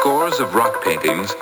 scores of rock paintings